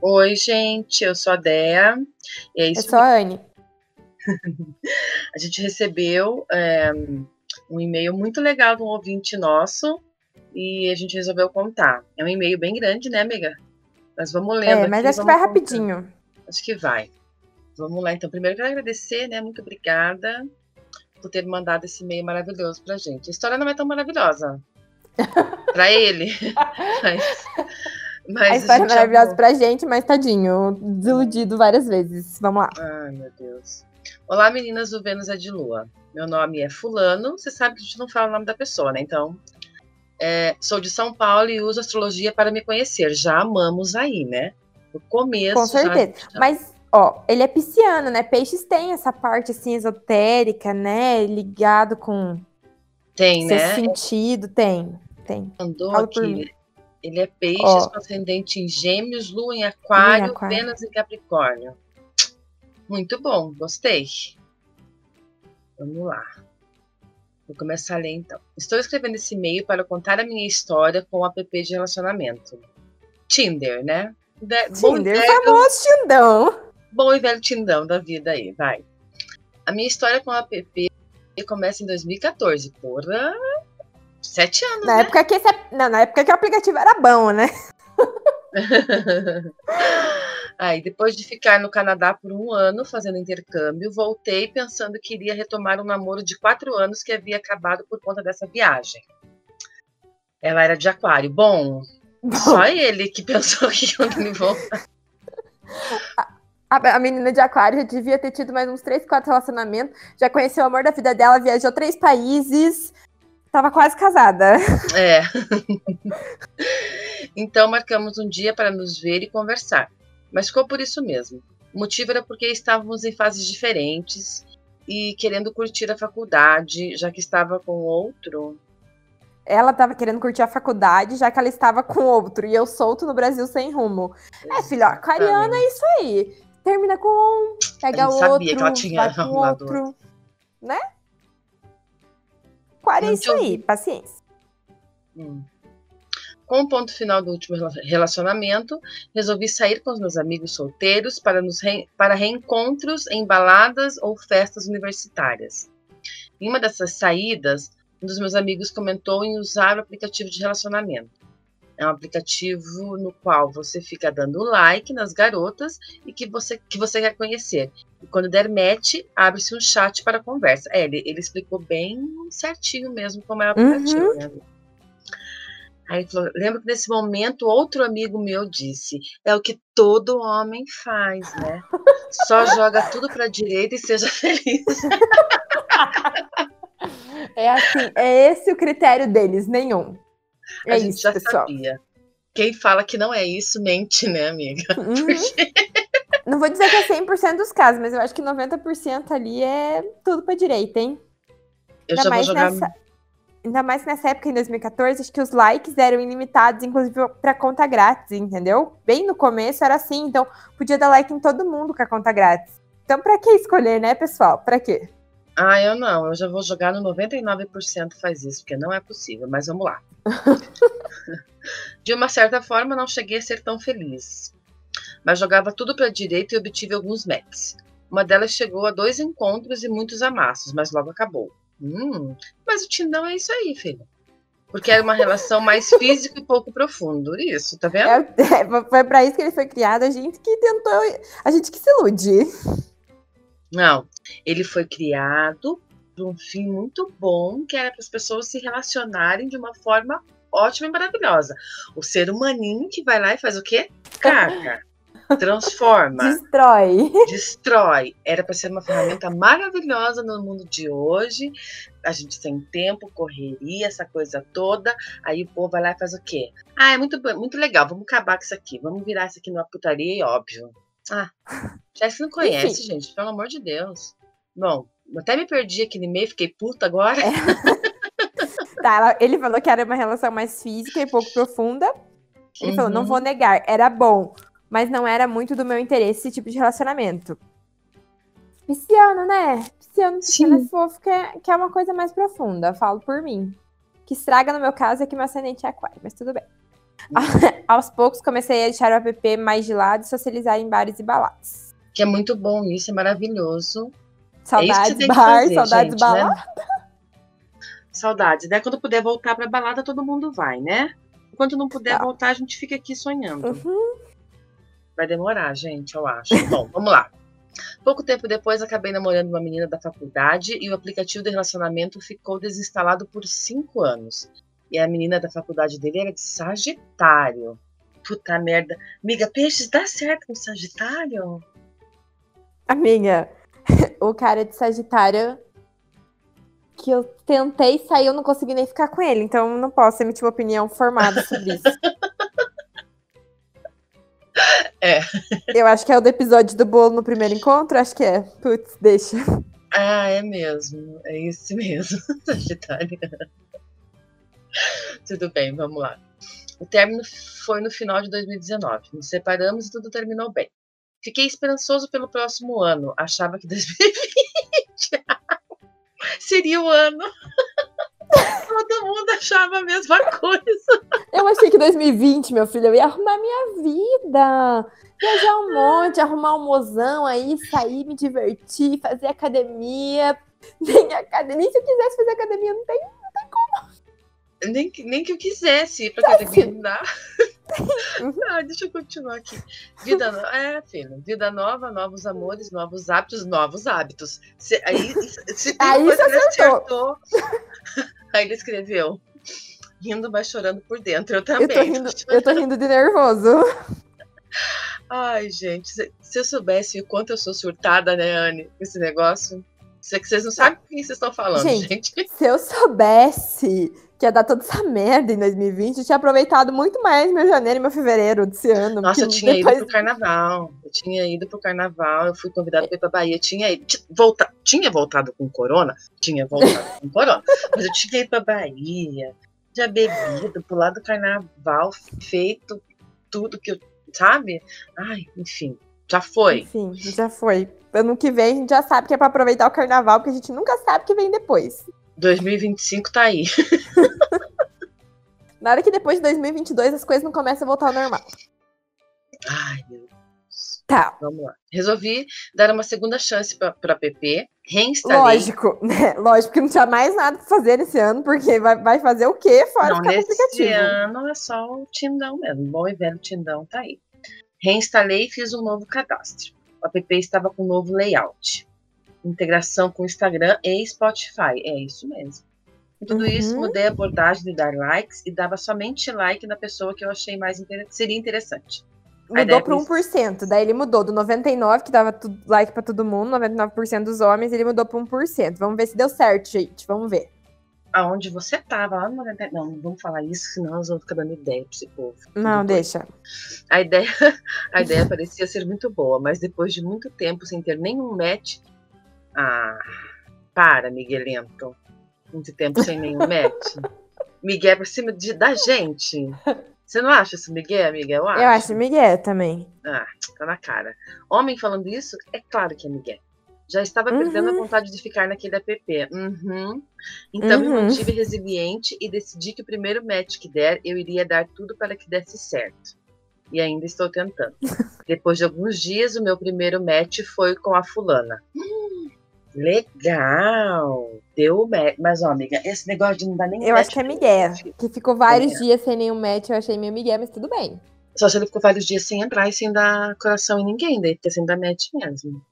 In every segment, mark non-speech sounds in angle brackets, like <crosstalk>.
Oi, gente, eu sou a Dea. E é isso eu sou a Anne. <laughs> a gente recebeu é, um e-mail muito legal de um ouvinte nosso e a gente resolveu contar. É um e-mail bem grande, né, amiga? Mas vamos ler. É, mas aqui, acho que vai contar. rapidinho. Acho que vai. Vamos lá, então. Primeiro, quero agradecer, né? Muito obrigada por ter mandado esse e-mail maravilhoso pra gente. A história não é tão maravilhosa <laughs> pra ele, <laughs> mas, mas a história a é maravilhosa amou. pra gente, mas tadinho, desiludido várias vezes. Vamos lá. Ai, meu Deus. Olá, meninas do Vênus é de Lua. Meu nome é Fulano. Você sabe que a gente não fala o nome da pessoa, né? Então, é, sou de São Paulo e uso astrologia para me conhecer. Já amamos aí, né? No começo. Com certeza. Já... Mas, ó, ele é pisciano, né? Peixes tem essa parte assim esotérica, né? Ligado com. Tem, né? sentido, tem. Tem. Andou aqui. Ele é peixes ó, com ascendente em gêmeos, lua em aquário, em aquário, Vênus em Capricórnio. Muito bom, gostei. Vamos lá. Vou começar a ler então. Estou escrevendo esse e-mail para contar a minha história com o app de relacionamento. Tinder, né? De Tinder, velho, famoso Tindão. Bom e velho Tindão da vida aí, vai. A minha história com o app começa em 2014. Porra, sete anos, na né? Época que esse, não, na época que o aplicativo era bom, né? <laughs> Aí, depois de ficar no Canadá por um ano fazendo intercâmbio, voltei pensando que iria retomar um namoro de quatro anos que havia acabado por conta dessa viagem. Ela era de aquário. Bom, só ele que pensou que ia me voltar. <laughs> A, a menina de aquário já devia ter tido mais uns três, quatro relacionamentos, já conheceu o amor da vida dela, viajou três países, Tava quase casada. É. <laughs> então marcamos um dia para nos ver e conversar mas ficou por isso mesmo. O motivo era porque estávamos em fases diferentes e querendo curtir a faculdade, já que estava com outro. Ela estava querendo curtir a faculdade, já que ela estava com outro, e eu solto no Brasil sem rumo. É, filho, a aquariana é isso aí. Termina com um, pega outro, sabia que ela tinha vai com outro. Né? Aquário é isso aí, paciência. Hum. Com o ponto final do último relacionamento, resolvi sair com os meus amigos solteiros para, nos re... para reencontros em baladas ou festas universitárias. Em uma dessas saídas, um dos meus amigos comentou em usar o aplicativo de relacionamento. É um aplicativo no qual você fica dando like nas garotas e que você, que você quer conhecer. E quando der match, abre-se um chat para conversa. É, ele, ele explicou bem certinho mesmo como é o aplicativo, uhum. né? Aí falou, lembro que nesse momento outro amigo meu disse, é o que todo homem faz, né? Só <laughs> joga tudo para direita e seja feliz. <laughs> É assim, é esse o critério deles, nenhum. É a gente isso, já pessoal. sabia. Quem fala que não é isso, mente, né, amiga? Uhum. <laughs> Porque... Não vou dizer que é 100% dos casos, mas eu acho que 90% ali é tudo para direita, hein? Eu Ainda já vou jogar... Nessa Ainda mais que nessa época, em 2014, acho que os likes eram ilimitados, inclusive para conta grátis, entendeu? Bem no começo era assim, então podia dar like em todo mundo com a conta grátis. Então, para que escolher, né, pessoal? Para quê? Ah, eu não. Eu já vou jogar no 99% faz isso, porque não é possível. Mas vamos lá. <laughs> De uma certa forma, não cheguei a ser tão feliz. Mas jogava tudo para a direita e obtive alguns matches. Uma delas chegou a dois encontros e muitos amassos, mas logo acabou. Hum, mas o Tindão é isso aí, filho. Porque era uma relação mais <laughs> física e pouco profundo. Isso, tá vendo? É, é, foi para isso que ele foi criado. A gente que tentou. A gente que se ilude. Não, ele foi criado para um fim muito bom, que era para as pessoas se relacionarem de uma forma ótima e maravilhosa. O ser humaninho que vai lá e faz o quê? Caca. <laughs> Transforma. Destrói. Destrói. Era para ser uma ferramenta maravilhosa no mundo de hoje. A gente tem tempo, correria, essa coisa toda. Aí o povo vai lá e faz o quê? Ah, é muito, muito legal. Vamos acabar com isso aqui. Vamos virar isso aqui numa putaria e óbvio. Ah, que não conhece, Enfim. gente, pelo amor de Deus. Bom, até me perdi aqui no e-mail, fiquei puta agora. É. <laughs> tá, ele falou que era uma relação mais física e pouco profunda. Ele uhum. falou, não vou negar, era bom mas não era muito do meu interesse esse tipo de relacionamento. Pisciano, né? Pisciano, pisciano é fofo, que é, que é uma coisa mais profunda, falo por mim. Que estraga no meu caso é que meu ascendente é aquário, mas tudo bem. <laughs> Aos poucos comecei a deixar o app mais de lado e socializar em bares e baladas. Que é muito bom isso, é maravilhoso. Saudades tem que bar, fazer, saudades gente, balada. né? Saudades, né? Quando puder voltar pra balada, todo mundo vai, né? Quando não puder Tá. voltar, a gente fica aqui sonhando. Uhum. Vai demorar, gente, eu acho. <laughs> Bom, vamos lá. Pouco tempo depois, acabei namorando uma menina da faculdade e o aplicativo de relacionamento ficou desinstalado por cinco anos. E a menina da faculdade dele era de Sagitário. Puta merda. Amiga, peixes dá certo com Sagitário? Amiga, <laughs> o cara de Sagitário que eu tentei sair, eu não consegui nem ficar com ele, então eu não posso emitir uma opinião formada sobre isso. <laughs> É. Eu acho que é o do episódio do bolo no primeiro encontro, acho que é. Putz, deixa. Ah, é mesmo. É isso mesmo. <laughs> Sagitário. <laughs> tudo bem, vamos lá. O término foi no final de 2019. Nos separamos e tudo terminou bem. Fiquei esperançoso pelo próximo ano. Achava que <laughs> 2020 <laughs> seria o ano. Todo mundo achava a mesma coisa. Eu achei que 2020, meu filho, eu ia arrumar minha vida. Viajar um monte, arrumar um mozão aí, sair, me divertir, fazer academia. Nem, academia, nem se eu quisesse fazer academia, não tem. Nem, que- nem que eu quisesse ir pra academia, não dá. <laughs> Ah, deixa eu continuar aqui. Vida no... É, filho. Vida nova, novos amores, novos hábitos, novos hábitos. Se, aí, se tem Aí coisa você que ele acertou. <laughs> Aí ele escreveu. Rindo, mas chorando por dentro. Eu também. Eu tô, rindo, eu tô rindo de nervoso. Ai, gente, se, eu soubesse o quanto eu sou surtada, né, Anne, esse negócio. Que vocês não sabem com quem vocês estão falando, Gente, gente. Se eu soubesse que ia dar toda essa merda em 2020, eu tinha aproveitado muito mais meu janeiro e meu fevereiro desse ano. Nossa, eu tinha depois- ido pro carnaval. Eu tinha ido pro carnaval, eu fui convidada pra ir pra Bahia. Tinha ido, volta, tinha voltado com corona? Tinha voltado com corona. <laughs> Mas eu tinha ido pra Bahia, já bebido, pular do carnaval, feito tudo que eu. Sabe? Ai, enfim, já foi. Enfim, já foi. Ano que vem a gente já sabe que é pra aproveitar o carnaval, porque a gente nunca sabe o que vem depois. 2025 tá aí. <laughs> Na hora que depois de 2022 as coisas não começam a voltar ao normal. Ai, meu Deus. Tá, Vamos lá. Resolvi dar uma segunda chance pra, pra PP. Reinstalei. lógico, <laughs> né? Lógico que não tinha mais nada pra fazer nesse ano, porque vai, vai fazer o quê fora Não, ficar aplicativo? ano é só o Tindão mesmo. Bom e velho Tindão tá aí. Reinstalei e fiz um novo cadastro. O app estava com um novo layout. Integração com Instagram e Spotify. É isso mesmo. Tudo Uhum. isso, mudei a abordagem de dar likes e dava somente like na pessoa que eu achei mais inter... seria interessante. Mudou para foi 1%. Daí ele mudou do 99%, que dava like pra todo mundo, 99% dos homens, ele mudou pra 1%. Vamos ver se deu certo, gente. Vamos ver. Aonde você tava, lá no 90... Não, não vamos falar isso, senão nós vamos ficar dando ideia pra esse povo. Não, Depois. deixa. A ideia, <laughs> a ideia parecia ser muito boa, mas depois de muito tempo sem ter nenhum match. Ah, para, Miguelento. Muito tempo sem nenhum match. <laughs> Miguel é por cima de- da gente. Você não acha isso, Miguel, Miguel? Eu acho. Eu acho Miguel também. Ah, tá na cara. Homem falando isso, é claro que é Miguel. Já estava perdendo a Uhum. vontade de ficar naquele app. Uhum. Então me Uhum. mantive resiliente e decidi que o primeiro match que der, eu iria dar tudo para que desse certo. E ainda estou tentando. <laughs> Depois de alguns dias, o meu primeiro match foi com a fulana. Hum, <laughs> legal! Deu o match. Mas, ó, amiga, esse negócio de não dar nem Eu match acho que é Miguel. Que ficou vários É. dias sem nenhum match, eu achei meio Miguel, mas tudo bem. Só se ele ficou vários dias sem entrar e sem dar coração em ninguém, daí fica sem dar match mesmo.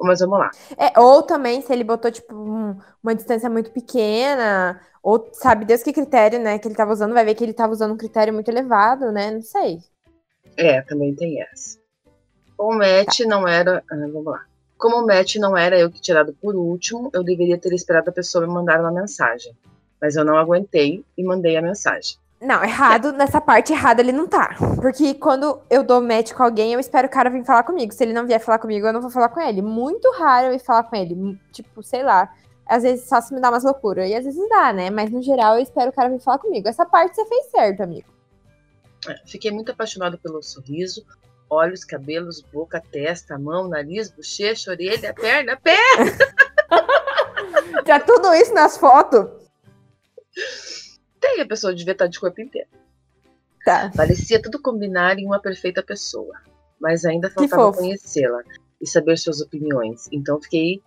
Mas vamos lá. É, ou também, se ele botou, tipo, um- uma distância muito pequena, ou sabe Deus que critério, né, que ele tava usando, vai ver que ele tava usando um critério muito elevado, né? Não sei. É, também tem essa. O match não era. ah, vamos lá. Como o match não era eu que tirado por último, eu deveria ter esperado a pessoa me mandar uma mensagem. Mas eu não aguentei e mandei a mensagem. Não, errado, nessa parte errada ele não tá. Porque quando eu dou match com alguém, eu espero o cara vir falar comigo. Se ele não vier falar comigo, eu não vou falar com ele. Muito raro eu ir falar com ele. Tipo, sei lá. Às vezes só se me dá umas loucuras. E às vezes dá, né? Mas no geral eu espero o cara vir falar comigo. Essa parte você fez certo, amigo. É, Fiquei muito apaixonado pelo sorriso, olhos, cabelos, boca, testa, mão, nariz, bochecha, orelha, perna, pé. <laughs> Já tudo isso nas fotos. Tem a pessoa devia estar de corpo inteiro. Tá. Parecia tudo combinar em uma perfeita pessoa, mas ainda faltava conhecê-la e saber suas opiniões. Então fiquei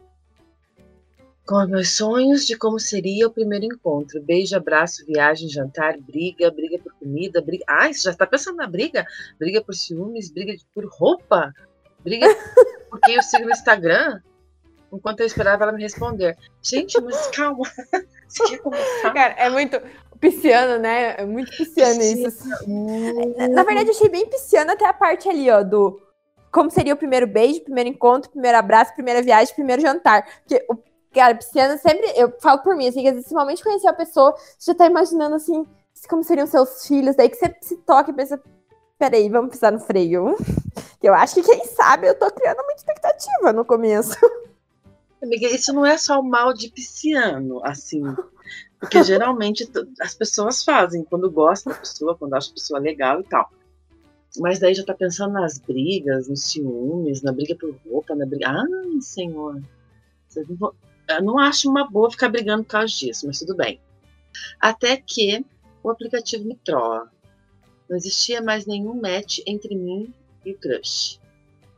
com meus sonhos de como seria o primeiro encontro. Beijo, abraço, viagem, jantar, briga, briga por comida, briga. Ai, você já tá pensando na briga? Briga por ciúmes, briga por roupa, briga <laughs> por quem eu sigo no Instagram. Enquanto eu esperava ela me responder. Gente, mas calma. <laughs> Você quer começar? Cara, é muito pisciano, né? É muito pisciano isso. Hum, Na verdade, eu achei bem pisciano até a parte ali, ó, do como seria o primeiro beijo, primeiro encontro, primeiro abraço, primeira viagem, primeiro jantar. Porque, o, cara, pisciano sempre, eu falo por mim, assim, que às vezes, principalmente conhecer a pessoa, você já tá imaginando, assim, como seriam seus filhos, daí que você se toca e pensa, peraí, vamos pisar no freio. <laughs> Eu acho que, quem sabe, eu tô criando muita expectativa no começo. <laughs> Amiga, isso não é só o mal de pisciano, assim. Porque <laughs> geralmente as pessoas fazem quando gostam da pessoa, quando acham a pessoa legal e tal. Mas daí já tá pensando nas brigas, nos ciúmes, na briga por roupa, na briga. Ai, senhor. Vocês não vão- não acho uma boa ficar brigando por causa disso, mas tudo bem. Até que o aplicativo me troa. Não existia mais nenhum match entre mim e o crush.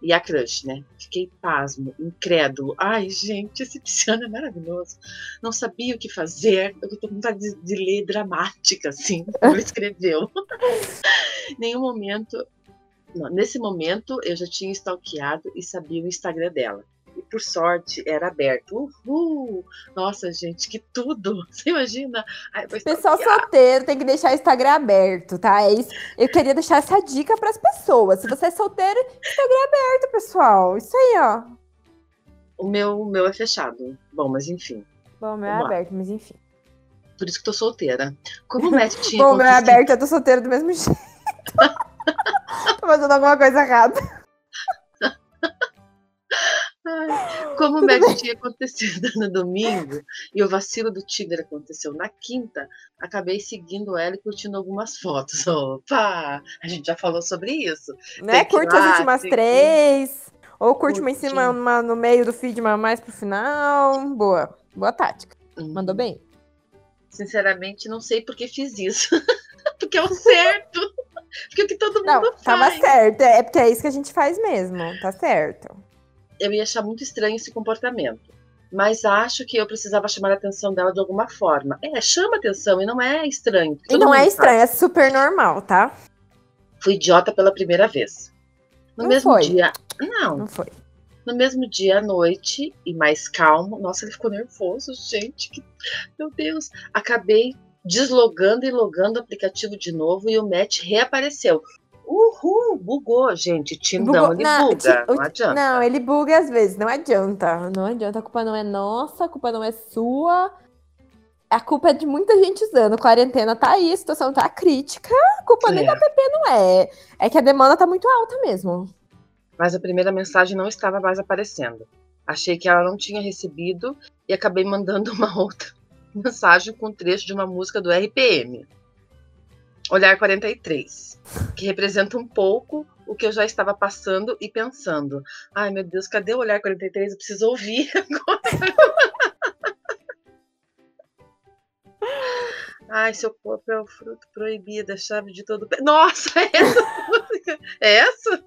E a crush, né? Fiquei pasmo, incrédulo. Ai, gente, esse pisciano é maravilhoso. Não sabia o que fazer. Eu tô com vontade de, de ler dramática, assim, <laughs> como escreveu. <laughs> Nenhum momento. Não, nesse momento, eu já tinha stalkeado e sabia o Instagram dela. Por sorte, era aberto. Uhul! Nossa, gente, que tudo! <laughs> Você imagina? Ai, Pessoal solteiro tem que deixar o Instagram aberto, tá? É isso. Eu queria deixar essa dica pras pessoas. Se você é solteiro, Instagram aberto, pessoal. Isso aí, ó. O meu, o meu é fechado. Bom, mas enfim. Bom, o meu é Vamos lá. aberto, mas enfim. Por isso que tô solteira. Como o Matt <laughs> tinha Bom, meu é aberto, eu tô solteiro do mesmo <laughs> jeito. tô fazendo alguma coisa errada. Como o match tinha acontecido <laughs> no domingo e o vacilo do Tinder aconteceu na quinta, acabei seguindo ela e curtindo algumas fotos. <laughs> Opa! A gente já falou sobre isso. Né? Curte as últimas três. Ou curte uma em cima, uma no meio do feed, uma mais pro final. Boa. Boa tática. Mandou bem. Sinceramente, não sei por que fiz isso. <laughs> porque é o certo. Porque é o que todo mundo Não, faz. tava certo. É porque é isso que a gente faz mesmo. Tá certo. Eu ia achar muito estranho esse comportamento. Mas acho que eu precisava chamar a atenção dela de alguma forma. É, chama atenção e não é estranho. E não é estranho, é super normal, tá? Fui idiota pela primeira vez. No Não mesmo foi. dia. Não, Não foi. No mesmo dia à noite, e mais calmo, nossa, ele ficou nervoso, gente. que- Meu Deus. Acabei deslogando e logando o aplicativo de novo e o match reapareceu. Uhul, bugou, gente. Tindão, Bugou- ele não, buga. ti- Não adianta. Não, ele buga às vezes, não adianta. Não adianta, a culpa não é nossa, a culpa não é sua. A culpa é de muita gente usando. A quarentena tá aí, a situação tá crítica. A culpa nem É. da PP não é. É que a demanda tá muito alta mesmo. Mas a primeira mensagem não estava mais aparecendo. Achei que ela não tinha recebido e acabei mandando <laughs> uma outra mensagem com um trecho de uma música do RPM. Olhar 43, que representa um pouco o que eu já estava passando e pensando. Ai, meu Deus, cadê o Olhar 43? Eu preciso ouvir <laughs> agora. Ai, seu corpo é o fruto proibido, a chave de todo. Nossa, é essa música? É essa?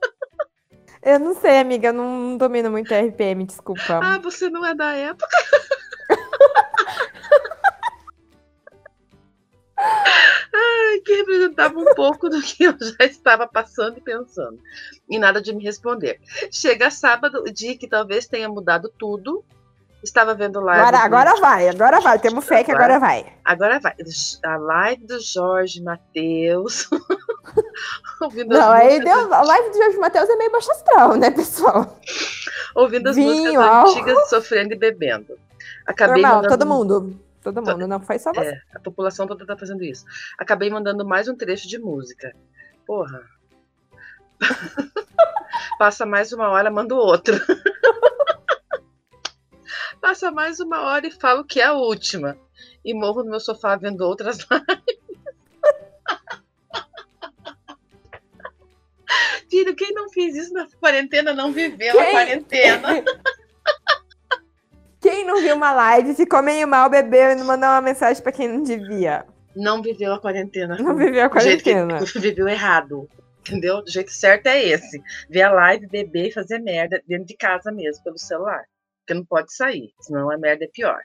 Eu não sei, amiga, eu não domino muito RPM, desculpa. Ah, você não é da época? Que representava um pouco do que eu já estava passando e pensando. E nada de me responder. Chega sábado, o dia que talvez tenha mudado tudo. Estava vendo live. Agora, do- agora vai, agora vai. Temos fé que agora vai. Agora vai. A live do Jorge Matheus. <laughs> ouvindo Não, aí deu, a live do Jorge Matheus é meio baixo astral, né, pessoal? ouvindo as Vinho, músicas álcool. antigas, sofrendo e bebendo. Acabei Normal, todo mundo. Todo mundo, não foi só você. É, a população toda tá fazendo isso. Acabei mandando mais um trecho de música. Porra. <laughs> Passa mais uma hora, mando outro. <laughs> Passa mais uma hora e falo que é a última. E morro no meu sofá vendo outras <laughs> lives. Filho, quem não fez isso na quarentena não viveu a Quem? quarentena. Não viu uma live, ficou meio mal, bebeu e não mandou uma mensagem pra quem não devia. não viveu a quarentena. Não viveu a quarentena. que <laughs> viveu errado. Entendeu? Do jeito certo é esse. Ver a live, beber e fazer merda dentro de casa mesmo, pelo celular. Porque não pode sair, senão a merda é pior.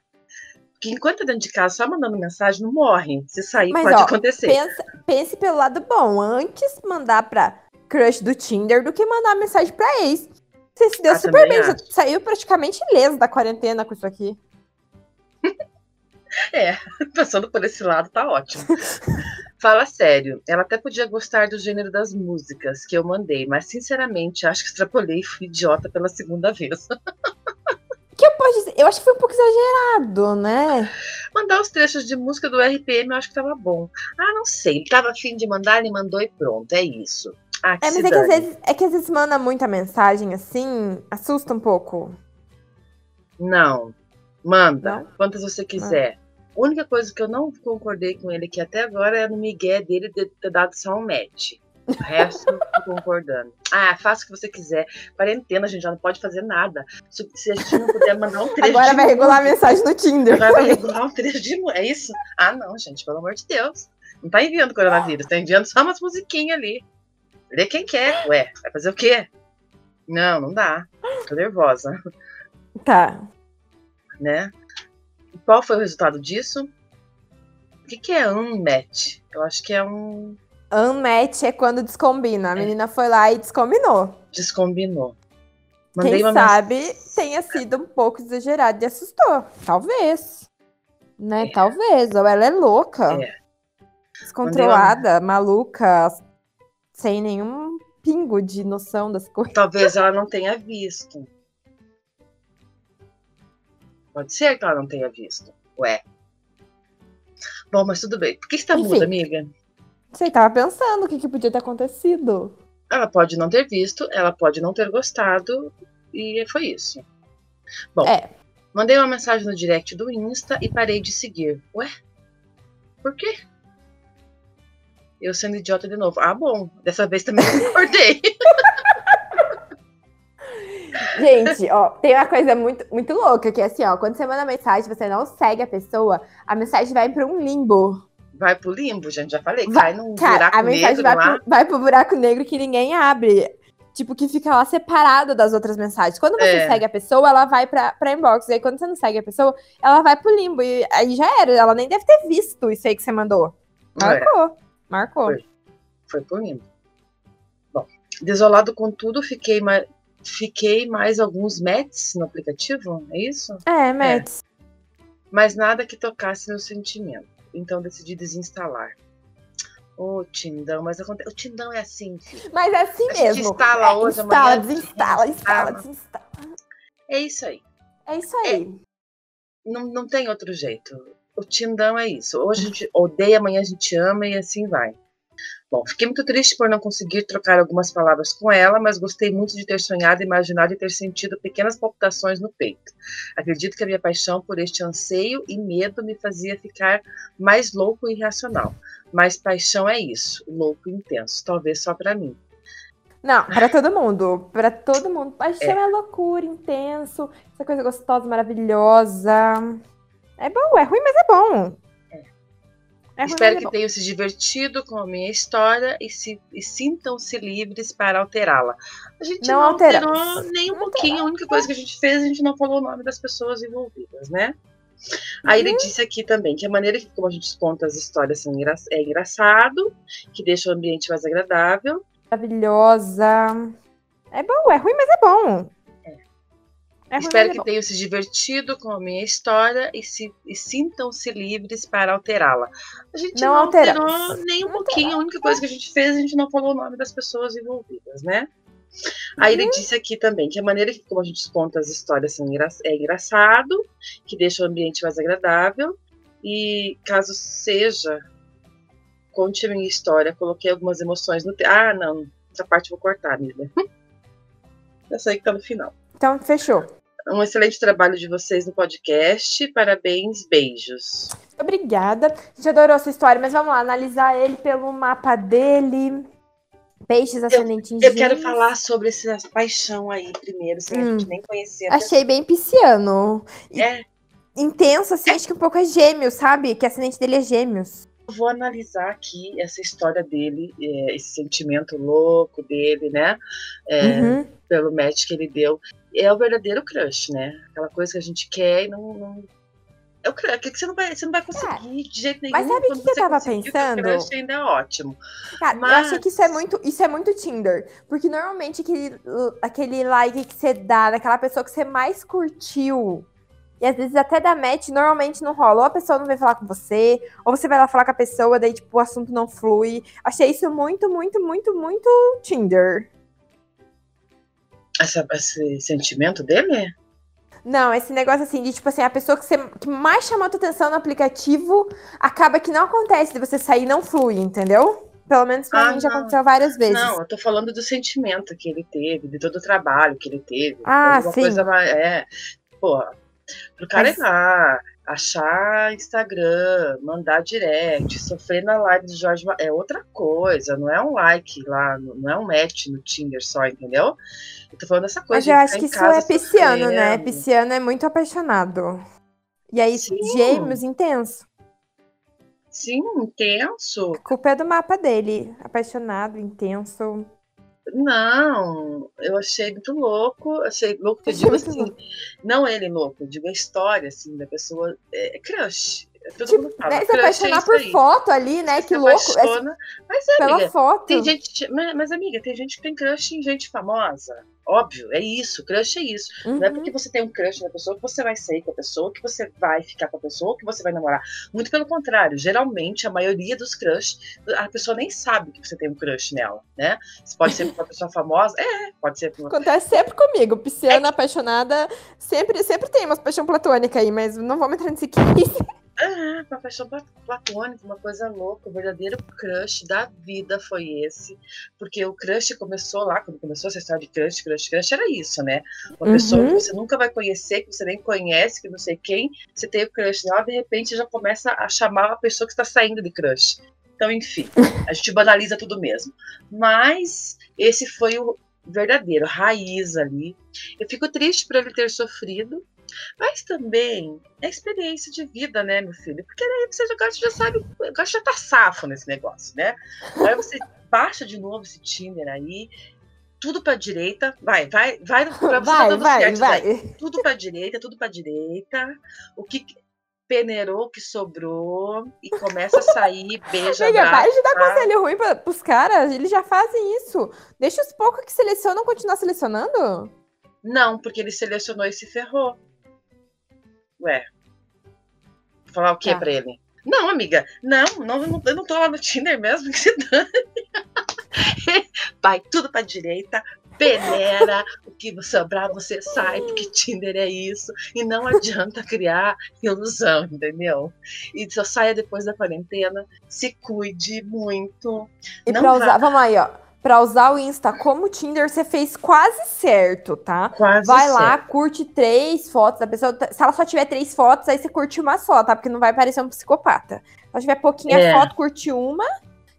Porque enquanto tá dentro de casa, só mandando mensagem, não morre. Se sair, Mas, pode ó, acontecer. Pensa, pense pelo lado bom. Antes mandar pra crush do Tinder do que mandar mensagem pra ex. Você se deu Ah, super bem. Você acho. saiu praticamente ileso da quarentena com isso aqui. <laughs> É, <laughs> pensando por esse lado, tá ótimo. Fala sério, ela até podia gostar do gênero das músicas que eu mandei, mas sinceramente acho que extrapolei e fui idiota pela segunda vez. O <laughs> que eu posso dizer? Eu acho que foi um pouco exagerado, né? Mandar os trechos de música do RPM eu acho que tava bom. Ah, não sei, ele tava afim de mandar, ele mandou e pronto, é isso. Ah, que É, mas é que, às vezes, é que às vezes manda muita mensagem assim, assusta um pouco. Não, manda, Não? quantas você quiser. A única coisa que eu não concordei com ele aqui até agora é no migué dele de ter dado só um match. O resto, tô concordando. Ah, faça o que você quiser. Quarentena, a gente já não pode fazer nada. Se, se a gente não puder mandar um trecho Agora vai regular a mensagem no Tinder. Agora vai regular um trecho de. É isso? Ah, não, gente, pelo amor de Deus. Não tá enviando coronavírus, tá enviando só umas musiquinhas ali. Lê quem quer. Ué, vai fazer o quê? Não, não dá. Tô nervosa, Tá. né? E qual foi o resultado disso? O que, que é um match? Eu acho que é um Unmatch é quando descombina. A menina foi lá e descombinou. descombinou. Mandei Quem uma sabe tenha sido um pouco exagerado e assustou. Talvez. Né? É. Talvez. Ou ela é louca. É. Descontrolada, maluca, sem nenhum pingo de noção das coisas. Talvez ela não tenha visto. Pode ser que ela não tenha visto. Ué. Bom, mas tudo bem. Por que você tá Enfim. muda, amiga? Você tava pensando o que, que podia ter acontecido. Ela pode não ter visto, ela pode não ter gostado, e foi isso. Bom, É. mandei uma mensagem no direct do Insta e parei de seguir. Ué? Por quê? Eu sendo idiota de novo. Ah, bom. Dessa vez também eu concordei. <laughs> Gente, ó, tem uma coisa muito, muito louca, que é assim, ó, quando você manda mensagem, você não segue a pessoa, a mensagem vai pra um limbo. Vai pro limbo, gente. Já falei. Vai- Cai num Cara, buraco a mensagem negro vai lá. pro, vai pro buraco negro que ninguém abre. Tipo, que fica lá separado das outras mensagens. Quando você É. segue a pessoa, ela vai pra, pra inbox. E aí, quando você não segue a pessoa, ela vai pro limbo. E aí já era. Ela nem deve ter visto isso aí que você mandou. É, Marcou. Foi. foi por limbo. Bom, desolado com tudo, fiquei mais, fiquei mais alguns matches no aplicativo, é isso? É, Mets. Mas nada que tocasse no sentimento. Então decidi desinstalar. Ô, Tindão, mas acontece. O Tindão é assim, filho. Mas é assim A gente mesmo. instala É, hoje, instala, amanhã desinstala, instala, desinstala. desinstala. É isso aí. É isso aí. Não, não tem outro jeito. O Tindão é isso. Hoje a gente odeia, amanhã a gente ama e assim vai. Bom, fiquei muito triste por não conseguir trocar algumas palavras com ela, mas gostei muito de ter sonhado, imaginado e ter sentido pequenas palpitações no peito. Acredito que a minha paixão por este anseio e medo me fazia ficar mais louco e irracional. Mas paixão é isso, louco e intenso, talvez só pra mim. Não, pra todo mundo. Pra todo mundo. Paixão é. loucura, intenso, essa coisa gostosa, maravilhosa. É bom, é ruim, mas é bom. É ruim, Espero é que tenham se divertido com a minha história e, se, e sintam-se livres para alterá-la. A gente Não não, alterou nem um Não pouquinho. A única coisa que a gente fez, a gente não falou o nome das pessoas envolvidas, né? Aí Uhum. ele disse aqui também que a maneira que como a gente conta as histórias são engra- é engraçado, que deixa o ambiente mais agradável. Maravilhosa. É bom, é ruim, mas é bom. É Espero que bom. tenham se divertido com a minha história e, se, e sintam-se livres para alterá-la. A gente Não não, alterou nem um Não pouquinho. A única coisa que a gente fez, a gente não falou o nome das pessoas envolvidas, né? Aí Uhum. ele disse aqui também que a maneira que como a gente conta as histórias é engraçado, que deixa o ambiente mais agradável. E caso seja, conte a minha história. Coloquei algumas emoções no. Te... Ah, não. Essa parte eu vou cortar, amiga. Essa aí que tá no final. Então, fechou. Um excelente trabalho de vocês no podcast. Parabéns, beijos. Obrigada. A gente adorou essa história, mas vamos lá, analisar ele pelo mapa dele. Peixes ascendentes em Eu quero falar sobre essa paixão aí primeiro, sem a Hum. gente nem conhecer. a Achei bem pisciano. É, Intenso, assim, acho que um pouco é gêmeos, sabe? Que ascendente dele é gêmeos. Vou analisar aqui essa história dele, é, esse sentimento louco dele, né? É, uhum. Pelo match que ele deu. É o verdadeiro crush, né? Aquela coisa que a gente quer e não. não... É o crush, que você não vai, você não vai conseguir é. de jeito nenhum. Mas sabe o que, que eu tava pensando? O crush ainda é ótimo. Cara, Mas... eu achei que isso é muito, isso é muito Tinder. Porque normalmente aquele, aquele like que você dá daquela pessoa que você mais curtiu e às vezes até da match, normalmente não rola. Ou a pessoa não vem falar com você, ou você vai lá falar com a pessoa, daí, tipo, o assunto não flui. Achei isso muito, muito, muito, muito Tinder. Essa, esse sentimento dele? Não, esse negócio assim, de tipo assim, a pessoa que, você, que mais chamou a tua atenção no aplicativo, acaba que não acontece de você sair não flui, entendeu? Pelo menos pra ah, mim já aconteceu várias vezes. Não, eu tô falando do sentimento que ele teve, de todo o trabalho que ele teve. Ah, sim. Coisa é, porra, Pro cara Mas... ir lá, achar Instagram, mandar direct, sofrer na live do Jorge é outra coisa, não é um like lá, não é um match no Tinder só, entendeu? Eu tô falando dessa coisa. Mas eu acho que isso é pisciano, né? Pisciano é muito apaixonado. E aí, Sim. gêmeos intenso. Sim, intenso. A culpa é do mapa dele. Apaixonado, intenso. Não, eu achei muito louco, achei louco que eu digo assim, não ele louco, eu digo a história assim da pessoa, é, é crush, Todo tipo, mundo fala. Né, se apaixonar é por aí. foto ali, né? que louco. Apaixona. Mas, é, Pela amiga, foto. Tem gente, mas, mas, amiga, tem gente que tem crush em gente famosa. Óbvio, é isso, crush é isso. Uhum. Não é porque uhum. você tem um crush na pessoa que você vai sair com a pessoa, que você vai ficar com a pessoa, que você vai namorar. Muito pelo contrário, geralmente a maioria dos crush, a pessoa nem sabe que você tem um crush nela, né? Isso pode ser uma pessoa famosa, é, pode ser. Uma... Acontece sempre comigo, pisciana, é. apaixonada, sempre, sempre tem uma paixão platônica aí, mas não vamos entrar nesse case. É, uma paixão platônica, uma coisa louca, o verdadeiro crush da vida foi esse. Porque o crush começou lá, quando começou essa história de crush, crush, crush, era isso, né? Uma uhum. pessoa que você nunca vai conhecer, que você nem conhece, que não sei quem, você tem o crush nela, de repente já começa a chamar a pessoa que está saindo de crush. Então, enfim, <laughs> a gente banaliza tudo mesmo. Mas esse foi o verdadeiro, raiz ali. Eu fico triste por ele ter sofrido, mas também é experiência de vida, né, meu filho? Porque aí você já, já sabe, já tá safo nesse negócio, né? Aí você baixa de novo esse Tinder aí, tudo para direita, vai, vai, vai para você vai, vai, vai. <laughs> tudo para direita, tudo para direita. O que peneirou, que sobrou e começa a sair, beija, Amiga, para de dar conselho ruim para os caras, eles já fazem isso. Deixa os poucos que selecionam continuar selecionando? Não, porque ele selecionou e se ferrou. Ué. Falar o quê tá. pra ele? Não, amiga, não, não, não, eu não tô lá no Tinder mesmo, <laughs> que se dane. Vai tudo pra direita, peneira, o que sobrar você sai, porque Tinder é isso, e não adianta criar ilusão, entendeu? E só saia depois da quarentena, se cuide muito. E pra usar, vamos aí, ó para usar o Insta como Tinder, você fez quase certo, tá? Quase vai certo. lá, curte três fotos da pessoa. Se ela só tiver três fotos, aí você curte uma só, tá? Porque não vai parecer um psicopata. Se ela tiver pouquinha é. foto, curte uma.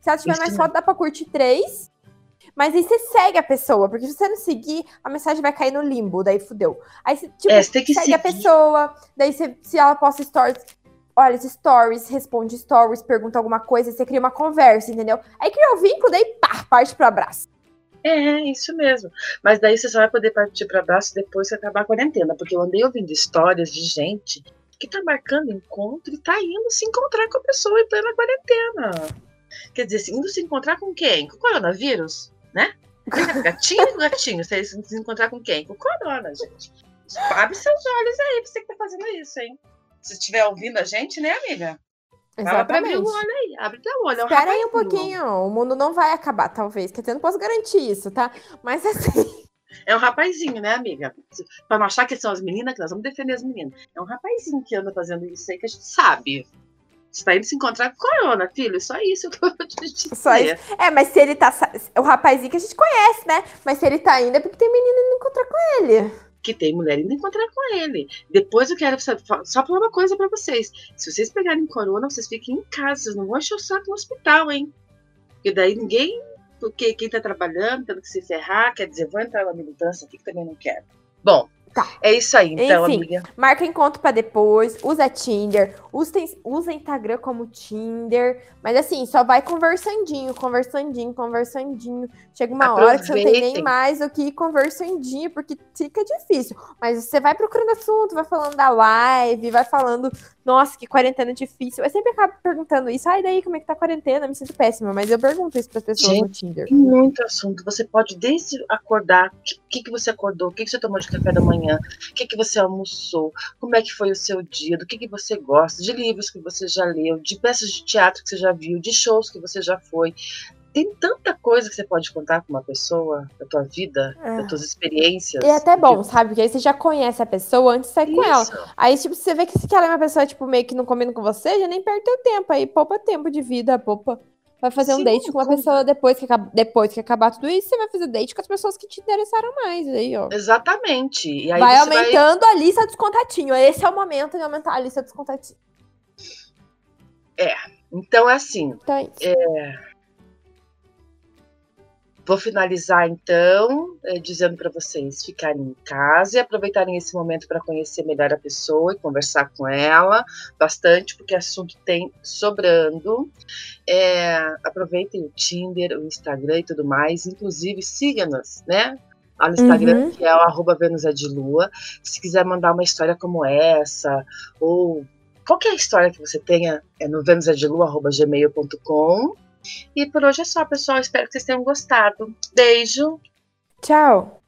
Se ela tiver Isso mais foto, dá pra curtir três. Mas aí você segue a pessoa, porque se você não seguir, a mensagem vai cair no limbo, daí fudeu. Aí você, tipo, é, você segue seguir. a pessoa, daí você, se ela posta stories, olha stories, responde stories, pergunta alguma coisa, você cria uma conversa, entendeu? Aí cria o um vínculo, daí pá, parte pro abraço. É, isso mesmo. Mas daí você só vai poder partir para abraço depois que acabar a quarentena, porque eu andei ouvindo histórias de gente que tá marcando encontro e tá indo se encontrar com a pessoa em plena quarentena. Quer dizer, indo se encontrar com quem? Com o coronavírus, né? Gatinho, gatinho, você se encontrar com quem? Com o corona, gente. Abre seus olhos aí, você que tá fazendo isso, hein? Se estiver ouvindo a gente, né, amiga? Exatamente. Abre o olho aí, abre teu olho. É um Espera aí um pouquinho, o mundo não vai acabar, talvez. Dizer, eu não posso garantir isso, tá? Mas <laughs> assim. É um rapazinho, né, amiga? Pra não achar que são as meninas, que nós vamos defender as meninas. É um rapazinho que anda fazendo isso aí que a gente sabe. Você tá indo se encontrar com corona, filho. Só isso que eu vou te dizer. Só isso. É, mas se ele tá. O rapazinho que a gente conhece, né? Mas se ele tá indo é porque tem menina indo encontrar com ele que tem mulher indo encontrar com ele. Depois eu quero só falar uma coisa para vocês. Se vocês pegarem corona, vocês fiquem em casa, vocês não vão achar o saco no hospital, hein? Porque daí ninguém, porque quem tá trabalhando, tendo que se ferrar, quer dizer, vou entrar na militância aqui que também não quero. Bom, Tá. É isso aí, então, Enfim, amiga. Marca encontro pra depois, usa Tinder, usa, usa Instagram como Tinder, mas assim, só vai conversandinho, conversandinho, conversandinho. Chega uma Aproveitem. hora que você não tem nem mais o que ir conversandinho, porque fica difícil. Mas você vai procurando assunto, vai falando da live, vai falando, nossa, que quarentena difícil. Eu sempre acabo perguntando isso, ai, daí, como é que tá a quarentena? Eu me sinto péssima, mas eu pergunto isso pras pessoas Gente, no Tinder. Tem muito assunto. Você pode desde acordar, o que, que você acordou, o que, que você tomou de café da manhã manhã, o que, que você almoçou, como é que foi o seu dia, do que, que você gosta, de livros que você já leu, de peças de teatro que você já viu, de shows que você já foi. Tem tanta coisa que você pode contar com uma pessoa, da tua vida, é. das tuas experiências. E é até bom, sabe? Porque aí você já conhece a pessoa antes de sair Isso. com ela. Aí, tipo, você vê que se ela é uma pessoa, tipo, meio que não combina com você, já nem perde teu tempo. Aí poupa tempo de vida, poupa vai fazer Sim, um date com uma pessoa depois que, depois que acabar tudo isso, você vai fazer date com as pessoas que te interessaram mais. Aí, ó. Exatamente. E aí vai aumentando vai... a lista dos contatinhos. Esse é o momento de aumentar a lista dos contatinhos. É. Então, é assim. Então é, é Vou finalizar então é, dizendo para vocês ficarem em casa e aproveitarem esse momento para conhecer melhor a pessoa e conversar com ela bastante, porque assunto tem sobrando. É, aproveitem o Tinder, o Instagram e tudo mais. Inclusive, siga-nos, né? Lá no Instagram, uhum. que é o arroba Vênus é de Lua. Se quiser mandar uma história como essa, ou qualquer história que você tenha, é no venusedilua.gmail.com. E por hoje é só, pessoal. Espero que vocês tenham gostado. Beijo. Tchau.